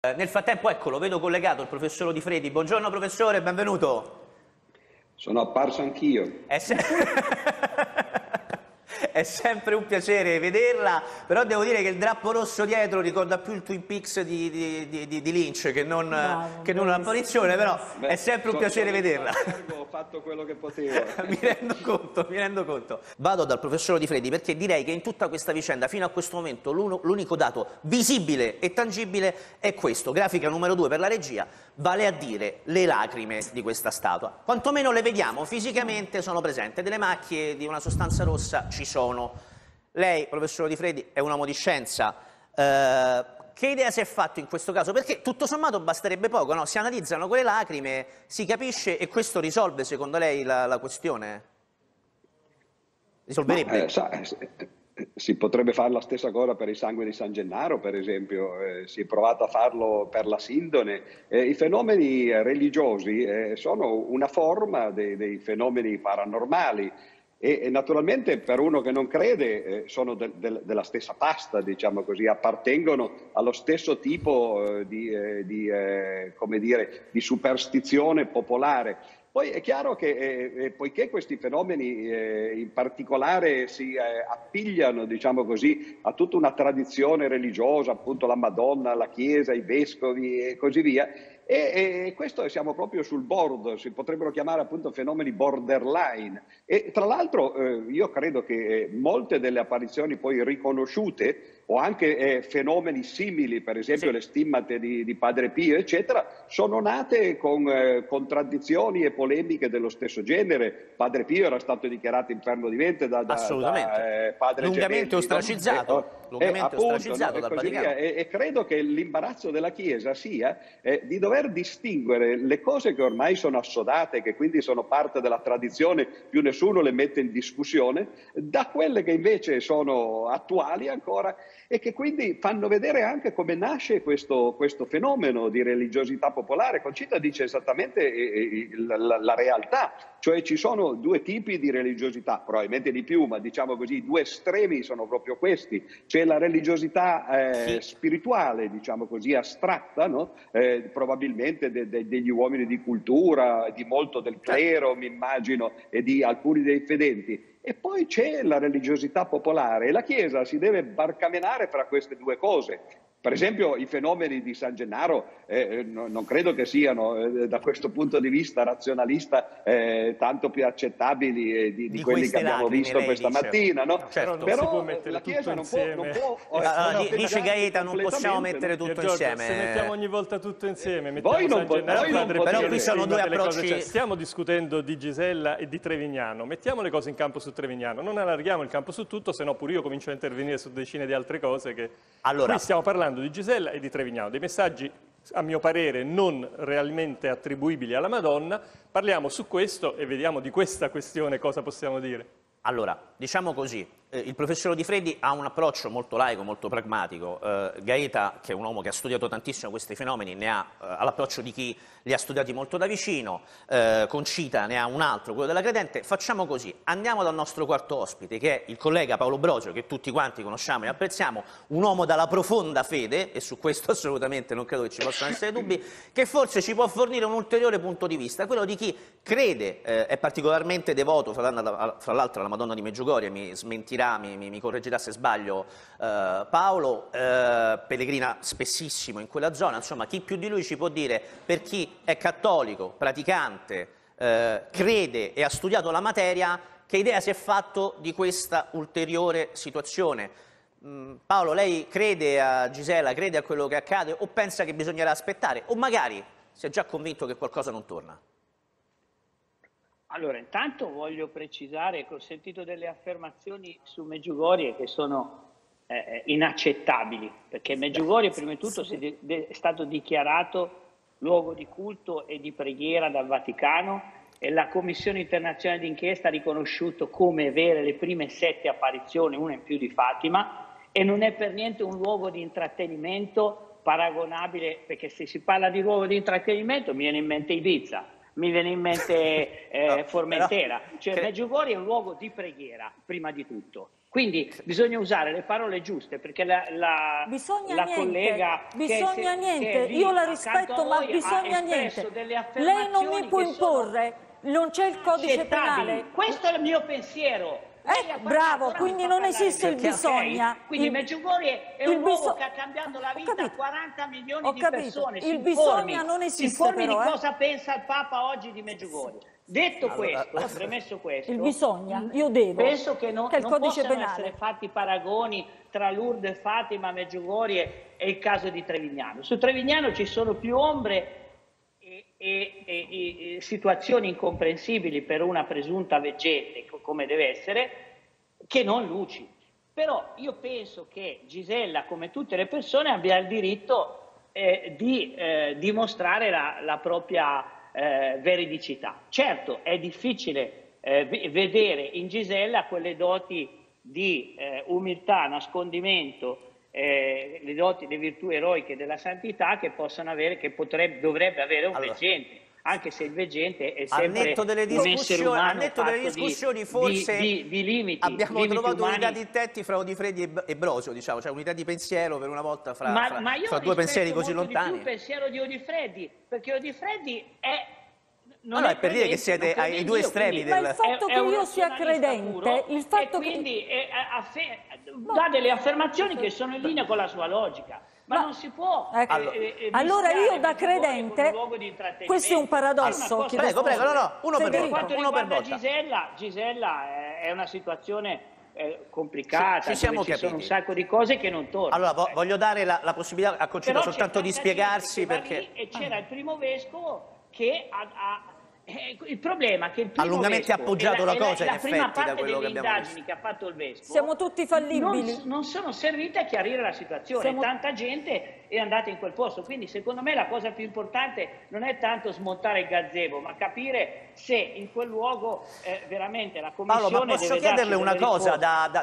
Eh, nel frattempo, eccolo, vedo collegato il professor Di Fredi. Buongiorno professore, benvenuto. Sono apparso anch'io. È, se... È sempre un piacere vederla, però devo dire che il drappo rosso dietro ricorda più il Twin Peaks di, di, di, di Lynch che non, Bravo, che non l'apparizione, però Beh, è sempre un piacere vederla. Ho fatto quello che potevo. mi rendo conto, mi rendo conto. Vado dal professor Di Fredi perché direi che in tutta questa vicenda, fino a questo momento, l'unico dato visibile e tangibile è questo, grafica numero due per la regia, vale a dire le lacrime di questa statua. Quantomeno le vediamo, fisicamente sono presenti, delle macchie di una sostanza rossa ci sono. Lei, professore Di Freddi, è un uomo di scienza. Eh, che idea si è fatto in questo caso? Perché tutto sommato basterebbe poco, no? Si analizzano quelle lacrime, si capisce e questo risolve, secondo lei, la, la questione? Risolverebbe? Ma, eh, sa, eh, si potrebbe fare la stessa cosa per il sangue di San Gennaro, per esempio, eh, si è provato a farlo per la Sindone. Eh, I fenomeni religiosi eh, sono una forma dei, dei fenomeni paranormali e, e, naturalmente per uno che non crede eh, sono de, de, della stessa pasta, diciamo così, appartengono allo stesso tipo eh, di, eh, di, eh, dire, di, superstizione popolare. Poi è chiaro che eh, eh, poiché questi fenomeni in particolare si appigliano, diciamo così, a tutta una tradizione religiosa, appunto la Madonna, la Chiesa, i vescovi e così via, e, e, questo siamo proprio sul bordo, si potrebbero chiamare appunto fenomeni borderline. E tra l'altro eh, io credo che eh, molte delle apparizioni poi riconosciute o anche eh, fenomeni simili, per esempio sì. le stimmate di, di, Padre Pio, eccetera, sono nate con eh, contraddizioni e polemiche dello stesso genere. Padre Pio era stato dichiarato inferno di mente da, da, da eh, Padre Lungamente Gemelli, ostracizzato, no? Eh, lungamente appunto, ostracizzato no? Vaticano. E, e, credo che l'imbarazzo della Chiesa sia eh, di dover distinguere le cose che ormai sono assodate, che quindi sono parte della tradizione, più nessuno le mette in discussione, da quelle che invece sono attuali ancora e che quindi fanno vedere anche come nasce questo, questo fenomeno di religiosità popolare. Concita dice esattamente eh, eh, la, la, realtà, cioè ci sono due tipi di religiosità, probabilmente di più, ma diciamo così, i due estremi sono proprio questi. C'è la religiosità eh, spirituale, diciamo così, astratta, no? eh, probabilmente de, de, degli uomini di cultura, di molto del clero, mi immagino, e di alcuni dei fedenti e poi c'è la religiosità popolare e la Chiesa si deve barcamenare fra queste due cose. Per esempio i fenomeni di San Gennaro eh, eh no, non credo che siano eh, da questo punto di vista razionalista eh, tanto più accettabili eh, di, di, di, quelli che abbiamo visto questa dice. mattina. No? Certo. Però la Chiesa non può, non può, allora, eh, dice Gaeta non possiamo mettere tutto Giorgio, insieme. Se mettiamo ogni volta tutto insieme, mettiamo voi non, San Gennaro, voi non però qui sono due approcci. Cioè, stiamo discutendo di Gisella e di Trevignano, mettiamo le cose in campo su Trevignano, non allarghiamo il campo su tutto, se no pure io comincio a intervenire su decine di altre cose che allora, qui stiamo parlando parlando di Gisella e di Trevignano, dei messaggi a mio parere non realmente attribuibili alla Madonna, parliamo su questo e vediamo di questa questione cosa possiamo dire. Allora, diciamo così, eh, il professor Di Freddi ha un approccio molto laico, molto pragmatico. Eh, Gaeta, che è un uomo che ha studiato tantissimo questi fenomeni, ne ha eh, l'approccio di chi li ha studiati molto da vicino, eh, Concita ne ha un altro, quello della credente. Facciamo così, andiamo dal nostro quarto ospite, che è il collega Paolo Brosio, che tutti quanti conosciamo e apprezziamo, un uomo dalla profonda fede, e su questo assolutamente non credo che ci possano essere dubbi, che forse ci può fornire un ulteriore punto di vista, quello di chi crede, eh, è particolarmente devoto, fra l'altro alla Madonna di Meggiugorie, mi smentirà correggerà, mi, mi, correggerà se sbaglio eh, Paolo, eh, pellegrina spessissimo in quella zona, insomma chi più di lui ci può dire per chi è cattolico, praticante, eh, crede e ha studiato la materia, che idea si è fatto di questa ulteriore situazione? Mm, Paolo, lei crede a Gisela, crede a quello che accade o pensa che bisognerà aspettare o magari si è già convinto che qualcosa non torna? Allora, intanto voglio precisare che ho sentito delle affermazioni su Meggiugorie che sono eh, eh inaccettabili, perché Meggiugorie prima di tutto è stato dichiarato luogo di culto e di preghiera dal Vaticano e la Commissione internazionale d'inchiesta ha riconosciuto come vere le prime sette apparizioni, una in più di Fatima, e non è per niente un luogo di intrattenimento paragonabile, perché se si parla di luogo di intrattenimento mi viene in mente Ibiza, mi viene in mente eh, no, Formentera. Però, cioè, che... Meggiugorje è un luogo di preghiera, prima di tutto. Quindi bisogna usare le parole giuste perché la, la, bisogna la niente, collega bisogna che, niente, che io la rispetto ma bisogna niente. Lei non mi può imporre, non c'è il codice penale. Questo è il mio pensiero. Eh, bravo, quindi non esiste il bisogna. Okay. Quindi il, Meggiugorie è un uomo che ha cambiato la vita a 40 milioni di persone. Il bisogna non esiste Si informi però, di eh. cosa pensa il Papa oggi di Meggiugorie. Detto allora, questo, premesso questo, il bisogna, io devo, penso che non, che non possano penale. essere fatti paragoni tra Lourdes, Fatima, Meggiugorie e il caso di Trevignano. Su Trevignano ci sono più ombre e, e, e, situazioni incomprensibili per una presunta veggente, come deve essere, che non luci. Però io penso che Gisella, come tutte le persone, abbia il diritto eh, di eh, dimostrare la, la propria eh, veridicità. Certo, è difficile eh, vedere in Gisella quelle doti di eh, umiltà, nascondimento, eh, le doti, le virtù eroiche della santità che possono avere, che potrebbe, dovrebbe avere un allora. veggente anche se il veggente è sempre un essere umano al netto delle discussioni di, forse di, di, limiti, abbiamo limiti trovato umani. unità di intenti fra Odifredi e Brosio diciamo, cioè unità di pensiero per una volta fra, ma, fra, ma fra due pensieri così lontani ma io il pensiero di Odifredi perché Odifredi è non no, è per dire che siete ai due estremi del... Ma il fatto è, che io sia credente, il fatto e quindi che... è, dà delle affermazioni che sono in linea con la sua logica. Ma, ma non si può. Ecco. Eh, eh, allora io da credente, questo è un paradosso. Allora, prego, prego, no, no, uno per volta. Per uno per volta. Gisella, Gisella è una situazione eh, complicata, ci, ci siamo ci capiti. sono un sacco di cose che non tornano. Allora, vo voglio dare la, la, possibilità a Concino soltanto di spiegarsi perché... E c'era il primo vescovo che ha, ha eh, il problema è che il primo ha lungamente vescovo, appoggiato la, la cosa la, in prima effetti parte da quello delle che abbiamo indagini che ha fatto il vescovo siamo tutti fallibili. non, non sono servite a chiarire la situazione. Siamo... tanta gente è andata in quel posto. Quindi secondo me la cosa più importante non è tanto smontare il gazebo ma capire se in quel luogo eh, veramente la commissione Paolo, ma posso deve chiederle una cosa da, da,